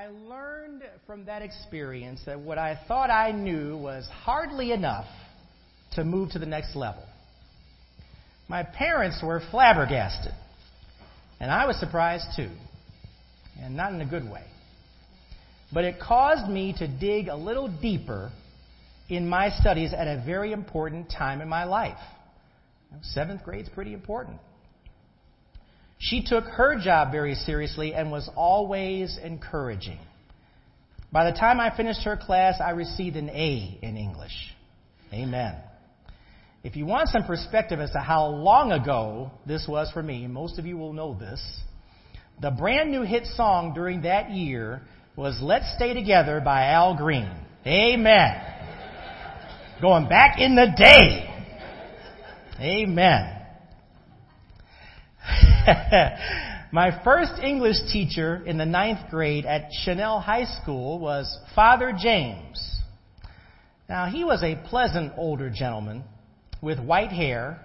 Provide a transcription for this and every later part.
I learned from that experience that what I thought I knew was hardly enough to move to the next level. My parents were flabbergasted, and I was surprised too, and not in a good way. But it caused me to dig a little deeper in my studies at a very important time in my life. Seventh grade is pretty important. She took her job very seriously and was always encouraging. By the time I finished her class, I received an A in English. Amen. If you want some perspective as to how long ago this was for me, most of you will know this. The brand new hit song during that year was Let's Stay Together by Al Green. Amen. Going back in the day. Amen. My first English teacher in the ninth grade at Chanel High School was Father James. Now, he was a pleasant older gentleman with white hair,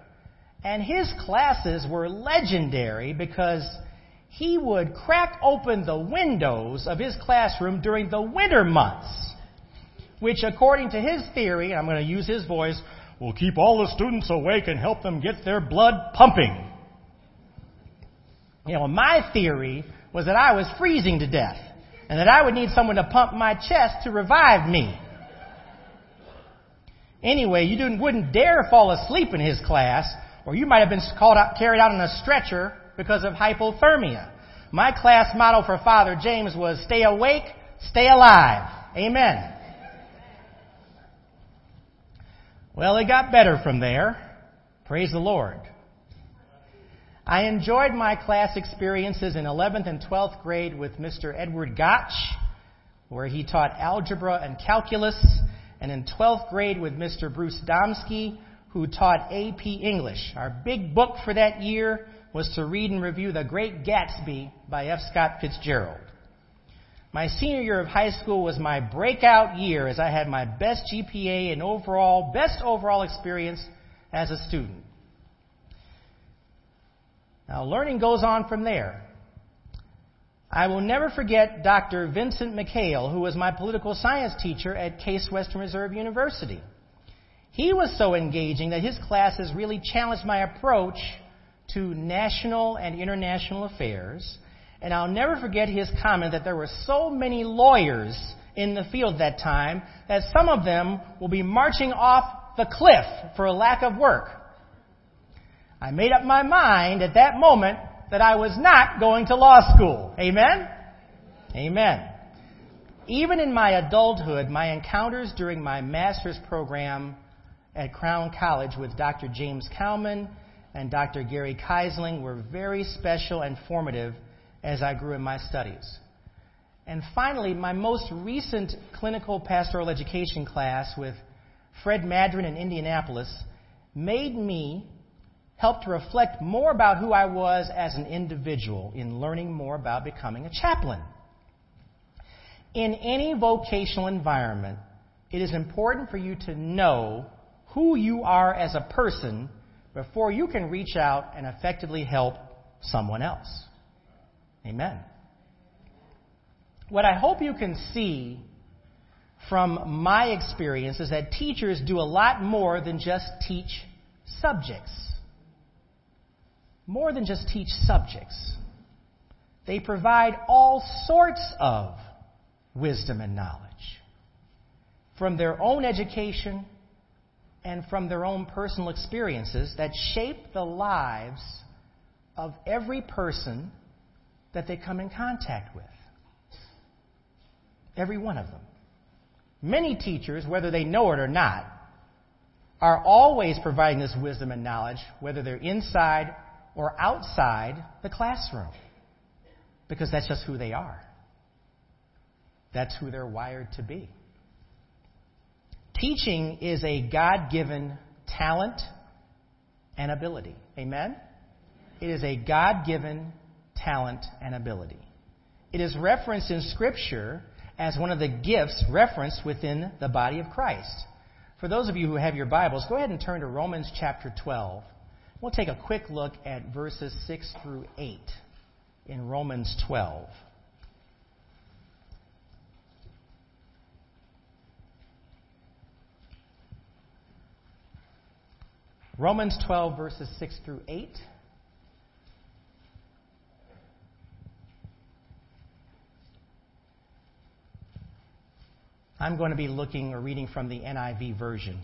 and his classes were legendary because he would crack open the windows of his classroom during the winter months, which, according to his theory, and I'm going to use his voice, will keep all the students awake and help them get their blood pumping. You know, my theory was that I was freezing to death and that I would need someone to pump my chest to revive me. Anyway, you wouldn't dare fall asleep in his class, or you might have been called out, carried out on a stretcher because of hypothermia. My class motto for Father James was stay awake, stay alive. Amen. Well, it got better from there. Praise the Lord. I enjoyed my class experiences in 11th and 12th grade with Mr. Edward Gotch, where he taught algebra and calculus, and in 12th grade with Mr. Bruce Domsky, who taught AP English. Our big book for that year was to read and review The Great Gatsby by F. Scott Fitzgerald. My senior year of high school was my breakout year as I had my best GPA and overall, best overall experience as a student. Now, learning goes on from there. I will never forget Dr. Vincent McHale, who was my political science teacher at Case Western Reserve University. He was so engaging that his classes really challenged my approach to national and international affairs. And I'll never forget his comment that there were so many lawyers in the field that time that some of them will be marching off the cliff for a lack of work. I made up my mind at that moment that I was not going to law school. Amen? Amen. Even in my adulthood, my encounters during my master's program at Crown College with Dr. James Cowman and Dr. Gary Keisling were very special and formative as I grew in my studies. And finally, my most recent clinical pastoral education class with Fred Madron in Indianapolis made me helped to reflect more about who I was as an individual in learning more about becoming a chaplain. In any vocational environment, it is important for you to know who you are as a person before you can reach out and effectively help someone else. Amen. What I hope you can see from my experience is that teachers do a lot more than just teach subjects more than just teach subjects. They provide all sorts of wisdom and knowledge from their own education and from their own personal experiences that shape the lives of every person that they come in contact with. Every one of them. Many teachers, whether they know it or not, are always providing this wisdom and knowledge, whether they're inside or outside the classroom because that's just who they are. That's who they're wired to be. Teaching is a God given talent and ability. Amen? It is a God given talent and ability. It is referenced in Scripture as one of the gifts referenced within the body of Christ. For those of you who have your Bibles, go ahead and turn to Romans chapter 12. We'll take a quick look at verses 6 through 8 in Romans 12. Romans 12, verses 6 through 8. I'm going to be looking or reading from the NIV version.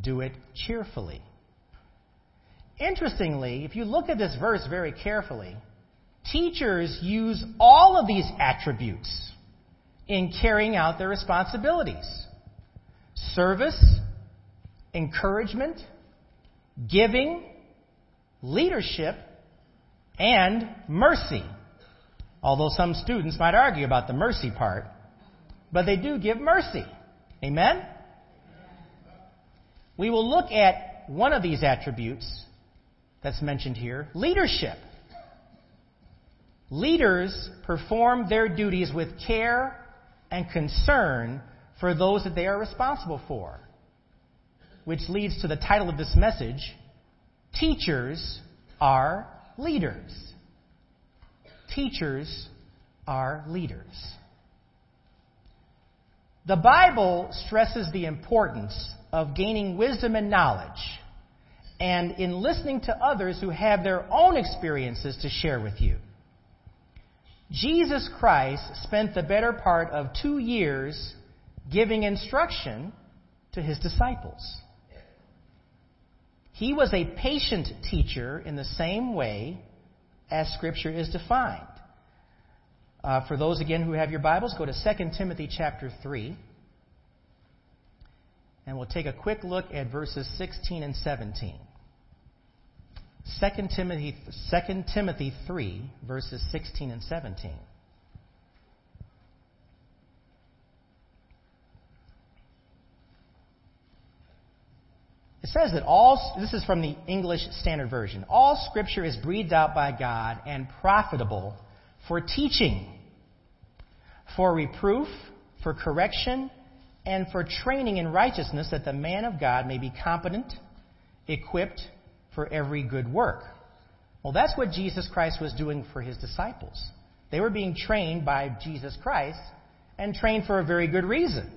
do it cheerfully. Interestingly, if you look at this verse very carefully, teachers use all of these attributes in carrying out their responsibilities service, encouragement, giving, leadership, and mercy. Although some students might argue about the mercy part, but they do give mercy. Amen? We will look at one of these attributes that's mentioned here leadership. Leaders perform their duties with care and concern for those that they are responsible for. Which leads to the title of this message Teachers are Leaders. Teachers are leaders. The Bible stresses the importance of gaining wisdom and knowledge and in listening to others who have their own experiences to share with you. Jesus Christ spent the better part of two years giving instruction to his disciples. He was a patient teacher in the same way as Scripture is defined. Uh, for those again who have your Bibles, go to 2 Timothy chapter 3. And we'll take a quick look at verses 16 and 17. 2 Timothy, 2 Timothy 3, verses 16 and 17. It says that all, this is from the English Standard Version, all scripture is breathed out by God and profitable for teaching, for reproof, for correction, and for training in righteousness, that the man of God may be competent, equipped for every good work. Well, that's what Jesus Christ was doing for his disciples. They were being trained by Jesus Christ and trained for a very good reason.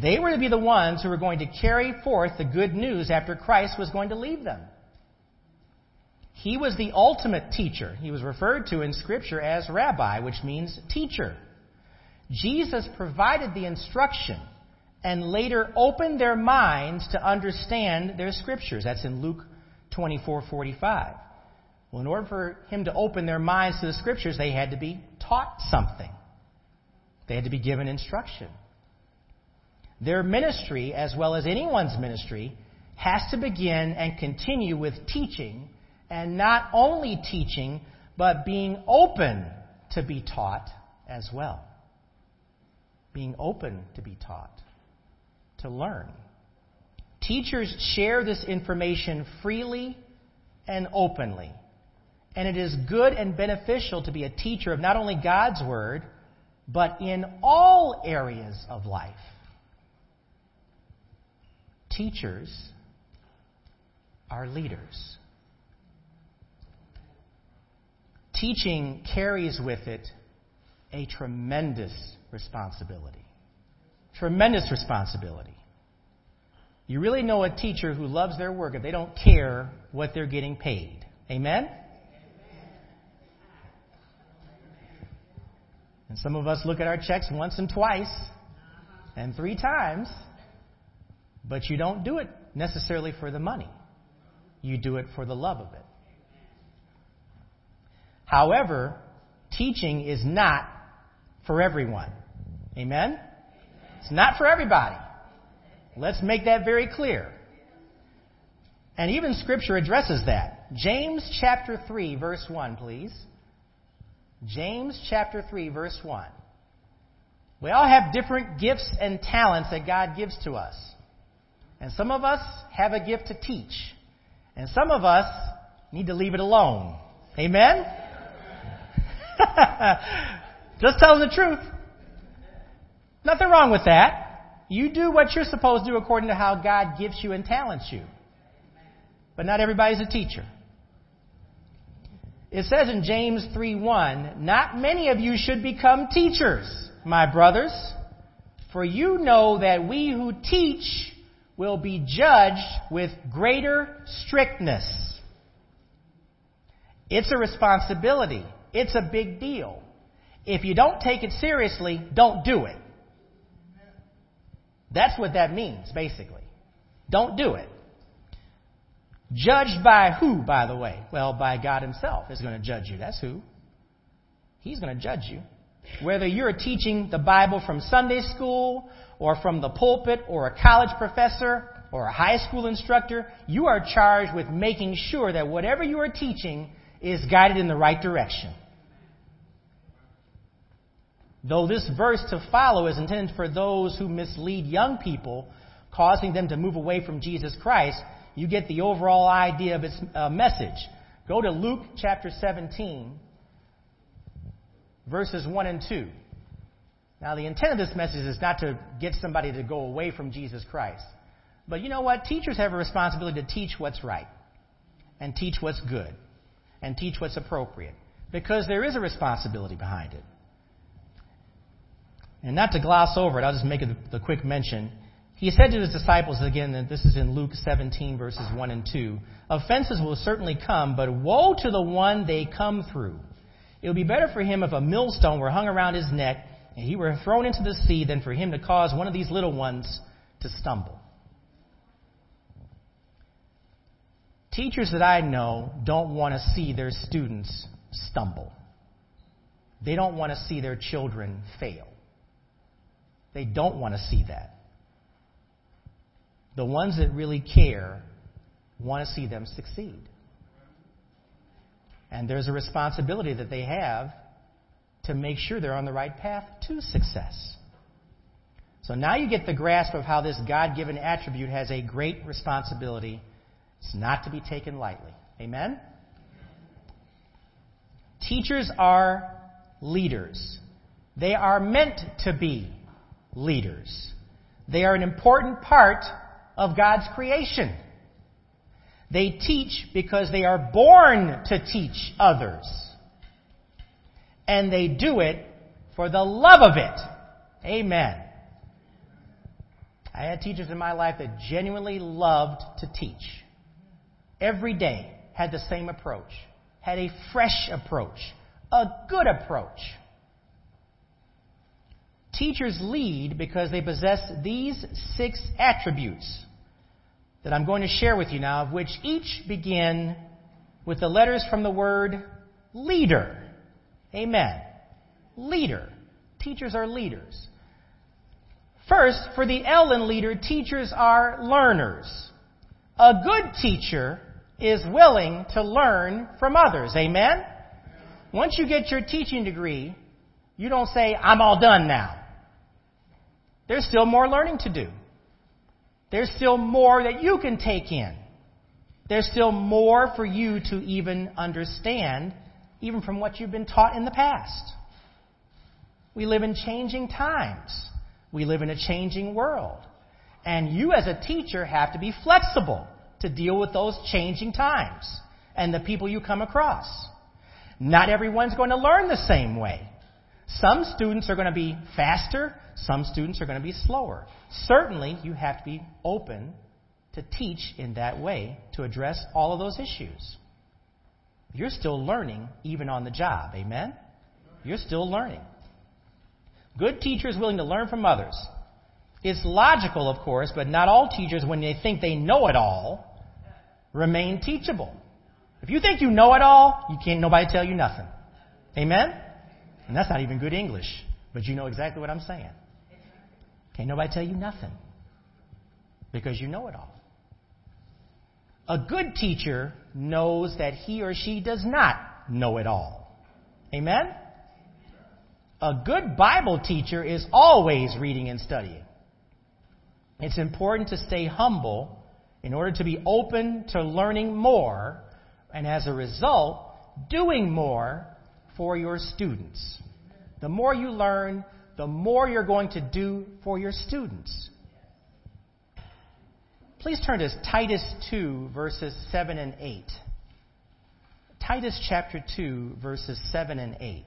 They were to be the ones who were going to carry forth the good news after Christ was going to leave them. He was the ultimate teacher. He was referred to in Scripture as rabbi, which means teacher. Jesus provided the instruction and later opened their minds to understand their Scriptures. That's in Luke 24:45. Well, in order for him to open their minds to the Scriptures, they had to be taught something. They had to be given instruction. Their ministry, as well as anyone's ministry, has to begin and continue with teaching, and not only teaching, but being open to be taught as well. Being open to be taught, to learn. Teachers share this information freely and openly. And it is good and beneficial to be a teacher of not only God's Word, but in all areas of life teachers are leaders. Teaching carries with it a tremendous responsibility. Tremendous responsibility. You really know a teacher who loves their work if they don't care what they're getting paid. Amen? And some of us look at our checks once and twice and three times but you don't do it necessarily for the money. You do it for the love of it. However, teaching is not for everyone. Amen? It's not for everybody. Let's make that very clear. And even Scripture addresses that. James chapter 3, verse 1, please. James chapter 3, verse 1. We all have different gifts and talents that God gives to us. And some of us have a gift to teach. And some of us need to leave it alone. Amen? Just telling the truth. Nothing wrong with that. You do what you're supposed to do according to how God gives you and talents you. But not everybody's a teacher. It says in James 3:1, "Not many of you should become teachers, my brothers, for you know that we who teach will be judged with greater strictness." It's a responsibility. It's a big deal. If you don't take it seriously, don't do it. That's what that means, basically. Don't do it. Judged by who, by the way? Well, by God Himself is going to judge you. That's who. He's going to judge you. Whether you're teaching the Bible from Sunday school, or from the pulpit, or a college professor, or a high school instructor, you are charged with making sure that whatever you are teaching is guided in the right direction. Though this verse to follow is intended for those who mislead young people, causing them to move away from Jesus Christ, you get the overall idea of its uh, message. Go to Luke chapter 17, verses 1 and 2. Now, the intent of this message is not to get somebody to go away from Jesus Christ. But you know what? Teachers have a responsibility to teach what's right, and teach what's good, and teach what's appropriate. Because there is a responsibility behind it. And not to gloss over it, I'll just make the quick mention. He said to his disciples, again, that this is in Luke 17, verses 1 and 2 Offenses will certainly come, but woe to the one they come through. It would be better for him if a millstone were hung around his neck and he were thrown into the sea than for him to cause one of these little ones to stumble. Teachers that I know don't want to see their students stumble. They don't want to see their children fail. They don't want to see that. The ones that really care want to see them succeed. And there's a responsibility that they have to make sure they're on the right path to success. So now you get the grasp of how this God given attribute has a great responsibility. It's not to be taken lightly. Amen? Teachers are leaders. They are meant to be leaders. They are an important part of God's creation. They teach because they are born to teach others. And they do it for the love of it. Amen. I had teachers in my life that genuinely loved to teach. Every day had the same approach, had a fresh approach, a good approach. Teachers lead because they possess these six attributes that I'm going to share with you now, of which each begin with the letters from the word leader. Amen. Leader. Teachers are leaders. First, for the L in leader, teachers are learners. A good teacher is willing to learn from others. Amen? Once you get your teaching degree, you don't say, I'm all done now. There's still more learning to do. There's still more that you can take in. There's still more for you to even understand, even from what you've been taught in the past. We live in changing times. We live in a changing world. And you, as a teacher, have to be flexible to deal with those changing times and the people you come across. Not everyone's going to learn the same way. Some students are going to be faster, some students are going to be slower. Certainly, you have to be open to teach in that way to address all of those issues. You're still learning even on the job. Amen? You're still learning. Good teachers willing to learn from others. It's logical, of course, but not all teachers, when they think they know it all, remain teachable. If you think you know it all, you can't nobody tell you nothing. Amen? And that's not even good English, but you know exactly what I'm saying. Can't nobody tell you nothing because you know it all. A good teacher knows that he or she does not know it all. Amen? A good Bible teacher is always reading and studying. It's important to stay humble in order to be open to learning more, and as a result, doing more for your students. The more you learn, the more you're going to do for your students. Please turn to Titus 2, verses 7 and 8. Titus chapter 2, verses 7 and 8.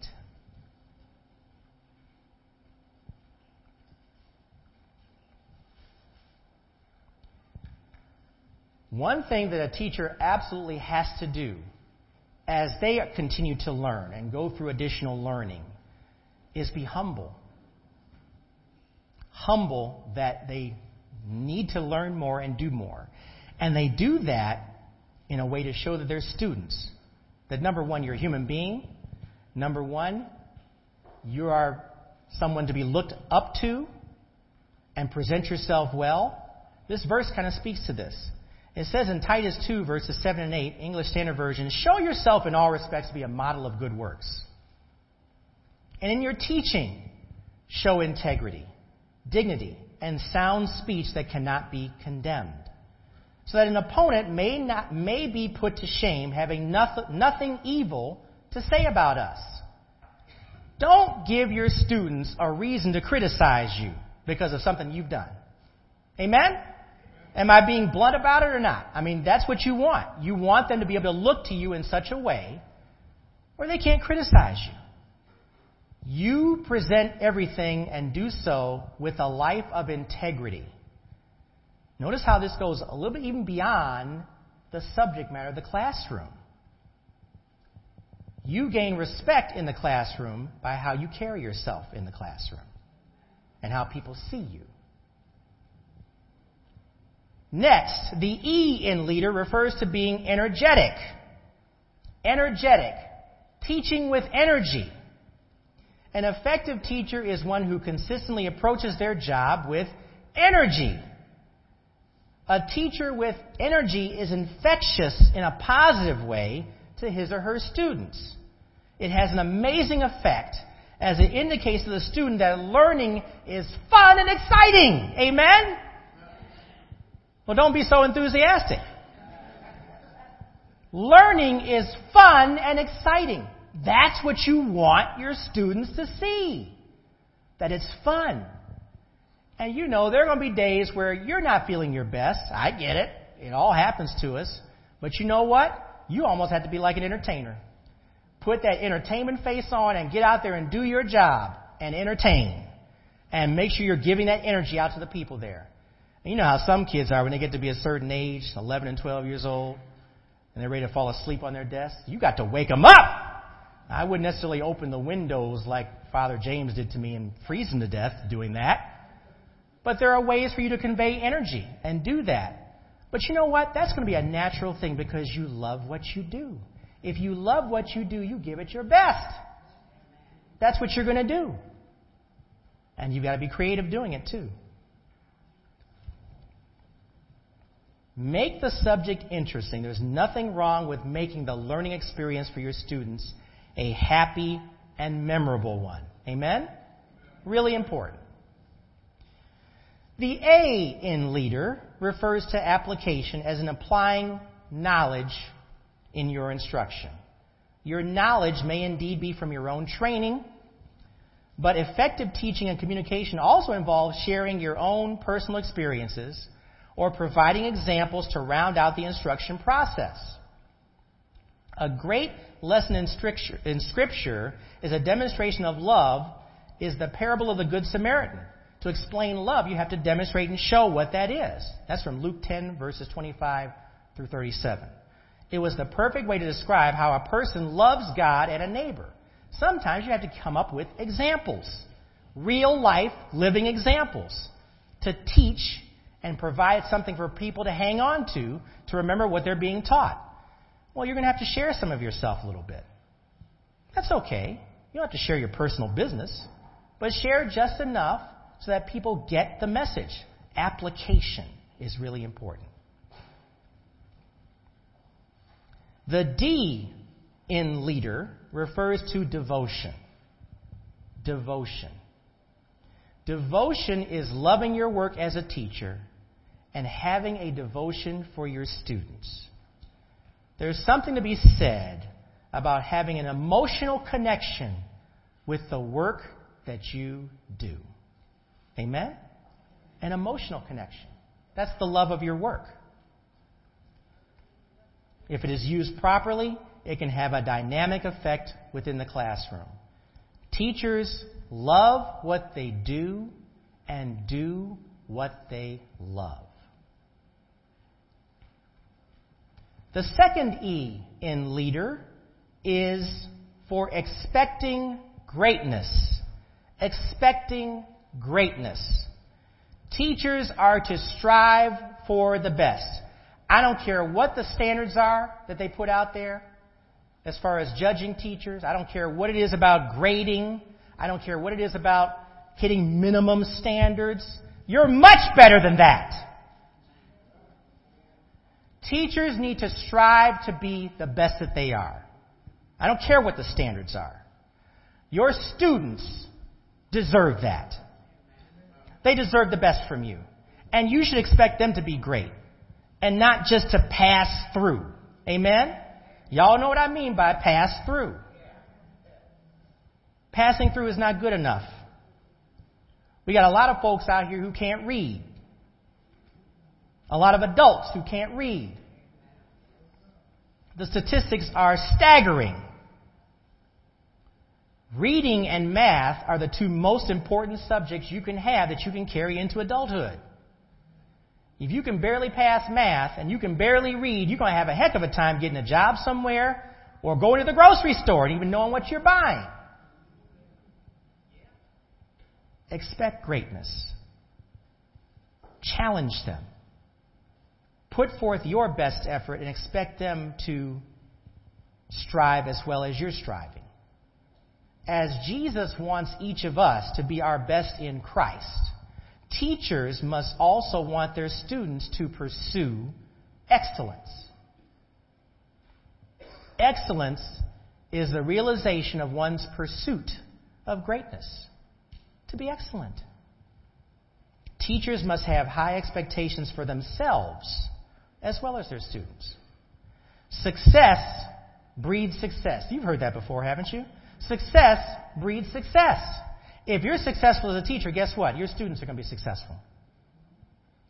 One thing that a teacher absolutely has to do as they continue to learn and go through additional learning is be humble. Humble that they need to learn more and do more. And they do that in a way to show that they're students. That number one, you're a human being. Number one, you are someone to be looked up to and present yourself well. This verse kind of speaks to this. It says in Titus 2, verses 7 and 8, English Standard Version, show yourself in all respects to be a model of good works. And in your teaching, show integrity, dignity, and sound speech that cannot be condemned. So that an opponent may, not, may be put to shame, having nothing, nothing evil to say about us. Don't give your students a reason to criticize you because of something you've done. Amen? Am I being blunt about it or not? I mean, that's what you want. You want them to be able to look to you in such a way where they can't criticize you. You present everything and do so with a life of integrity. Notice how this goes a little bit even beyond the subject matter of the classroom. You gain respect in the classroom by how you carry yourself in the classroom and how people see you. Next, the E in leader refers to being energetic. Energetic. Teaching with energy. An effective teacher is one who consistently approaches their job with energy. A teacher with energy is infectious in a positive way to his or her students. It has an amazing effect as it indicates to the student that learning is fun and exciting. Amen? Well, don't be so enthusiastic. Learning is fun and exciting. That's what you want your students to see. That it's fun. And you know, there are going to be days where you're not feeling your best. I get it. It all happens to us. But you know what? You almost have to be like an entertainer. Put that entertainment face on and get out there and do your job and entertain. And make sure you're giving that energy out to the people there. You know how some kids are when they get to be a certain age, 11 and 12 years old, and they're ready to fall asleep on their desk. You got to wake them up. I wouldn't necessarily open the windows like Father James did to me and freeze them to death doing that. But there are ways for you to convey energy and do that. But you know what? That's going to be a natural thing because you love what you do. If you love what you do, you give it your best. That's what you're going to do. And you've got to be creative doing it too. Make the subject interesting. There's nothing wrong with making the learning experience for your students a happy and memorable one. Amen? Really important. The A in leader refers to application as in applying knowledge in your instruction. Your knowledge may indeed be from your own training, but effective teaching and communication also involves sharing your own personal experiences or providing examples to round out the instruction process. A great lesson in scripture, in scripture is a demonstration of love is the parable of the Good Samaritan. To explain love, you have to demonstrate and show what that is. That's from Luke 10, verses 25 through 37. It was the perfect way to describe how a person loves God and a neighbor. Sometimes you have to come up with examples, real life, living examples, to teach and provide something for people to hang on to to remember what they're being taught. Well, you're going to have to share some of yourself a little bit. That's okay. You don't have to share your personal business, but share just enough so that people get the message. Application is really important. The D in leader refers to devotion. Devotion. Devotion is loving your work as a teacher and having a devotion for your students. There's something to be said about having an emotional connection with the work that you do. Amen? An emotional connection. That's the love of your work. If it is used properly, it can have a dynamic effect within the classroom. Teachers love what they do and do what they love. The second E in leader is for expecting greatness. Expecting greatness. Teachers are to strive for the best. I don't care what the standards are that they put out there as far as judging teachers. I don't care what it is about grading. I don't care what it is about hitting minimum standards. You're much better than that. Teachers need to strive to be the best that they are. I don't care what the standards are. Your students deserve that. They deserve the best from you. And you should expect them to be great and not just to pass through. Amen? Y'all know what I mean by pass through. Passing through is not good enough. We got a lot of folks out here who can't read. A lot of adults who can't read. The statistics are staggering. Reading and math are the two most important subjects you can have that you can carry into adulthood. If you can barely pass math and you can barely read, you're going to have a heck of a time getting a job somewhere or going to the grocery store and even knowing what you're buying. Expect greatness. Challenge them. Put forth your best effort and expect them to strive as well as you're striving. As Jesus wants each of us to be our best in Christ, teachers must also want their students to pursue excellence. Excellence is the realization of one's pursuit of greatness. To be excellent. Teachers must have high expectations for themselves as well as their students. Success breeds success. You've heard that before, haven't you? Success breeds success. If you're successful as a teacher, guess what? Your students are going to be successful.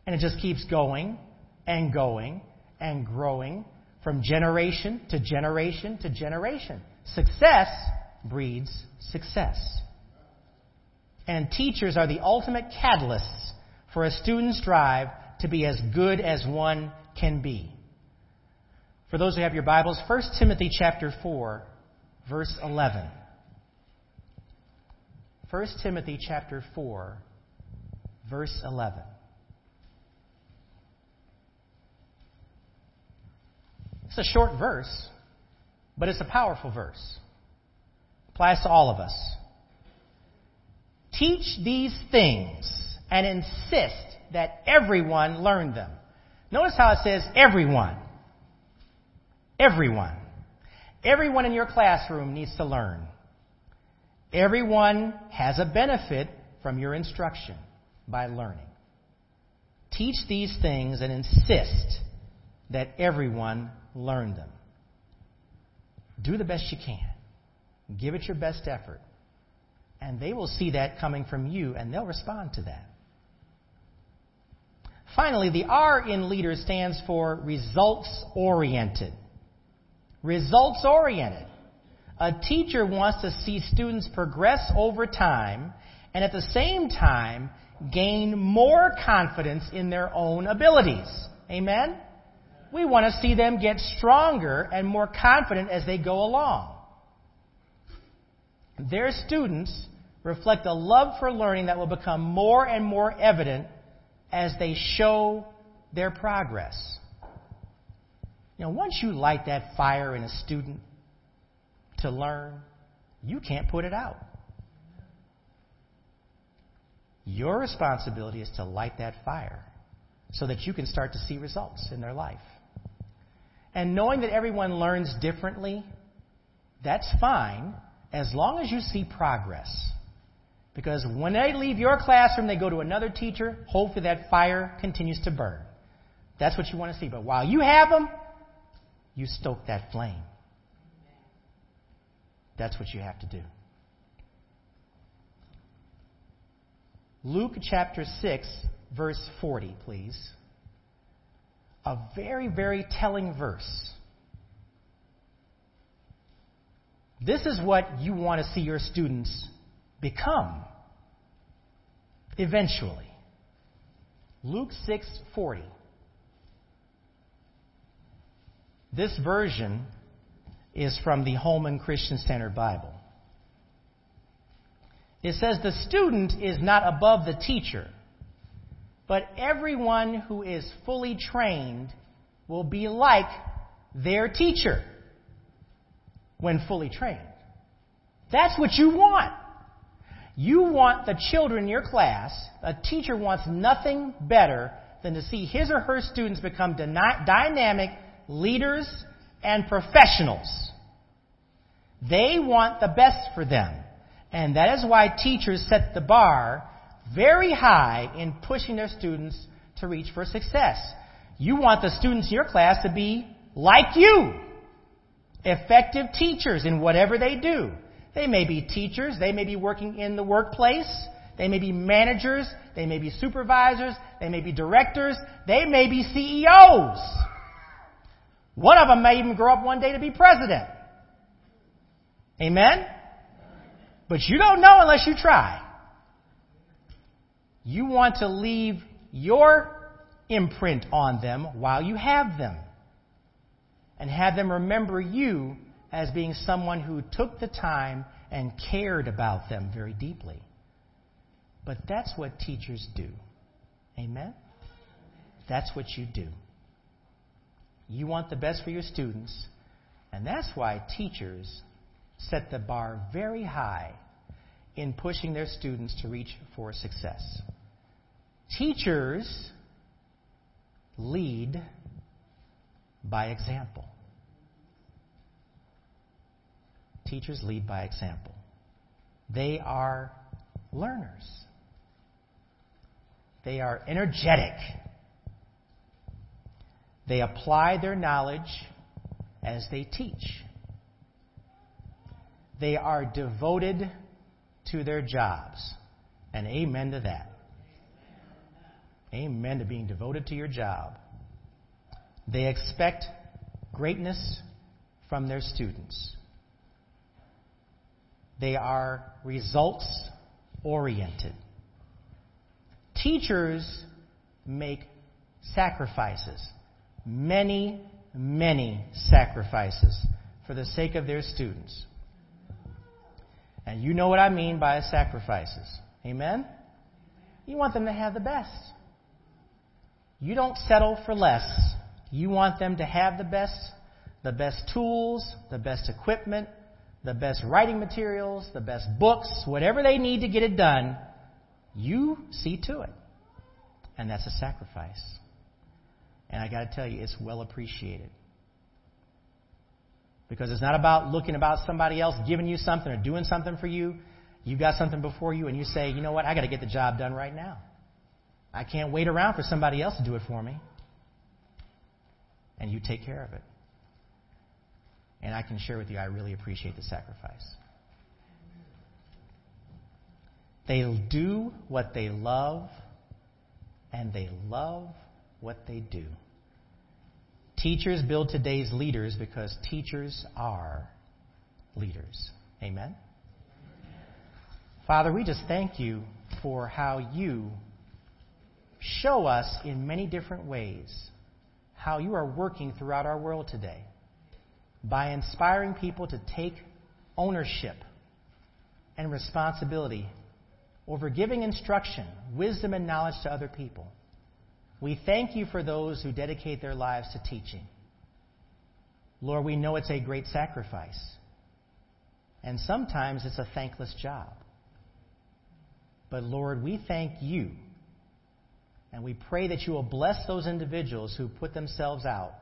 And it just keeps going and going and growing from generation to generation to generation. Success breeds success. And teachers are the ultimate catalysts for a student's drive to be as good as one can be. For those who have your Bibles, 1 Timothy chapter 4, verse 11. 1 Timothy chapter 4, verse 11. It's a short verse, but it's a powerful verse. Applies to all of us. Teach these things and insist that everyone learn them. Notice how it says everyone. Everyone. Everyone in your classroom needs to learn. Everyone has a benefit from your instruction by learning. Teach these things and insist that everyone learn them. Do the best you can. Give it your best effort. And they will see that coming from you and they'll respond to that. Finally, the R in leader stands for results oriented. Results oriented. A teacher wants to see students progress over time and at the same time gain more confidence in their own abilities. Amen? We want to see them get stronger and more confident as they go along. Their students reflect a love for learning that will become more and more evident as they show their progress. You know, once you light that fire in a student to learn, you can't put it out. Your responsibility is to light that fire so that you can start to see results in their life. And knowing that everyone learns differently, that's fine as long as you see progress. Because when they leave your classroom, they go to another teacher. Hopefully, that fire continues to burn. That's what you want to see. But while you have them, you stoke that flame. That's what you have to do. Luke chapter 6, verse 40, please. A very, very telling verse. This is what you want to see your students become eventually. Luke 6:40. This version is from the Holman Christian Standard Bible. It says the student is not above the teacher, but everyone who is fully trained will be like their teacher when fully trained. That's what you want. You want the children in your class, a teacher wants nothing better than to see his or her students become dynamic leaders and professionals. They want the best for them. And that is why teachers set the bar very high in pushing their students to reach for success. You want the students in your class to be like you. Effective teachers in whatever they do. They may be teachers, they may be working in the workplace, they may be managers, they may be supervisors, they may be directors, they may be CEOs. One of them may even grow up one day to be president. Amen? But you don't know unless you try. You want to leave your imprint on them while you have them. And have them remember you as being someone who took the time and cared about them very deeply. But that's what teachers do. Amen? That's what you do. You want the best for your students, and that's why teachers set the bar very high in pushing their students to reach for success. Teachers lead by example. Teachers lead by example. They are learners. They are energetic. They apply their knowledge as they teach. They are devoted to their jobs. And amen to that. Amen to being devoted to your job. They expect greatness from their students. They are results oriented. Teachers make sacrifices, many, many sacrifices for the sake of their students. And you know what I mean by sacrifices. Amen? You want them to have the best. You don't settle for less. You want them to have the best, the best tools, the best equipment, the best writing materials, the best books, whatever they need to get it done, you see to it. And that's a sacrifice. And I got to tell you, it's well appreciated. Because it's not about looking about somebody else giving you something or doing something for you. You got something before you and you say, you know what, I got to get the job done right now. I can't wait around for somebody else to do it for me. And you take care of it. And I can share with you, I really appreciate the sacrifice. They do what they love, and they love what they do. Teachers build today's leaders because teachers are leaders. Amen? Father, we just thank you for how you show us in many different ways how you are working throughout our world today by inspiring people to take ownership and responsibility over giving instruction, wisdom, and knowledge to other people. We thank you for those who dedicate their lives to teaching. Lord, we know it's a great sacrifice. And sometimes it's a thankless job. But Lord, we thank you. And we pray that you will bless those individuals who put themselves out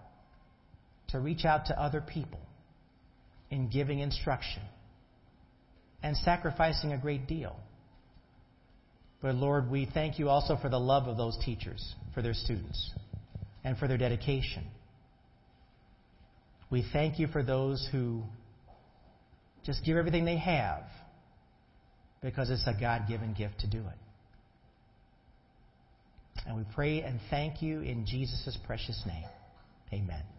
to reach out to other people in giving instruction and sacrificing a great deal. But Lord, we thank you also for the love of those teachers for their students. and for their dedication. We thank you for those who just give everything they have because it's a God given gift to do it. And we pray and thank you in Jesus' precious name. Amen.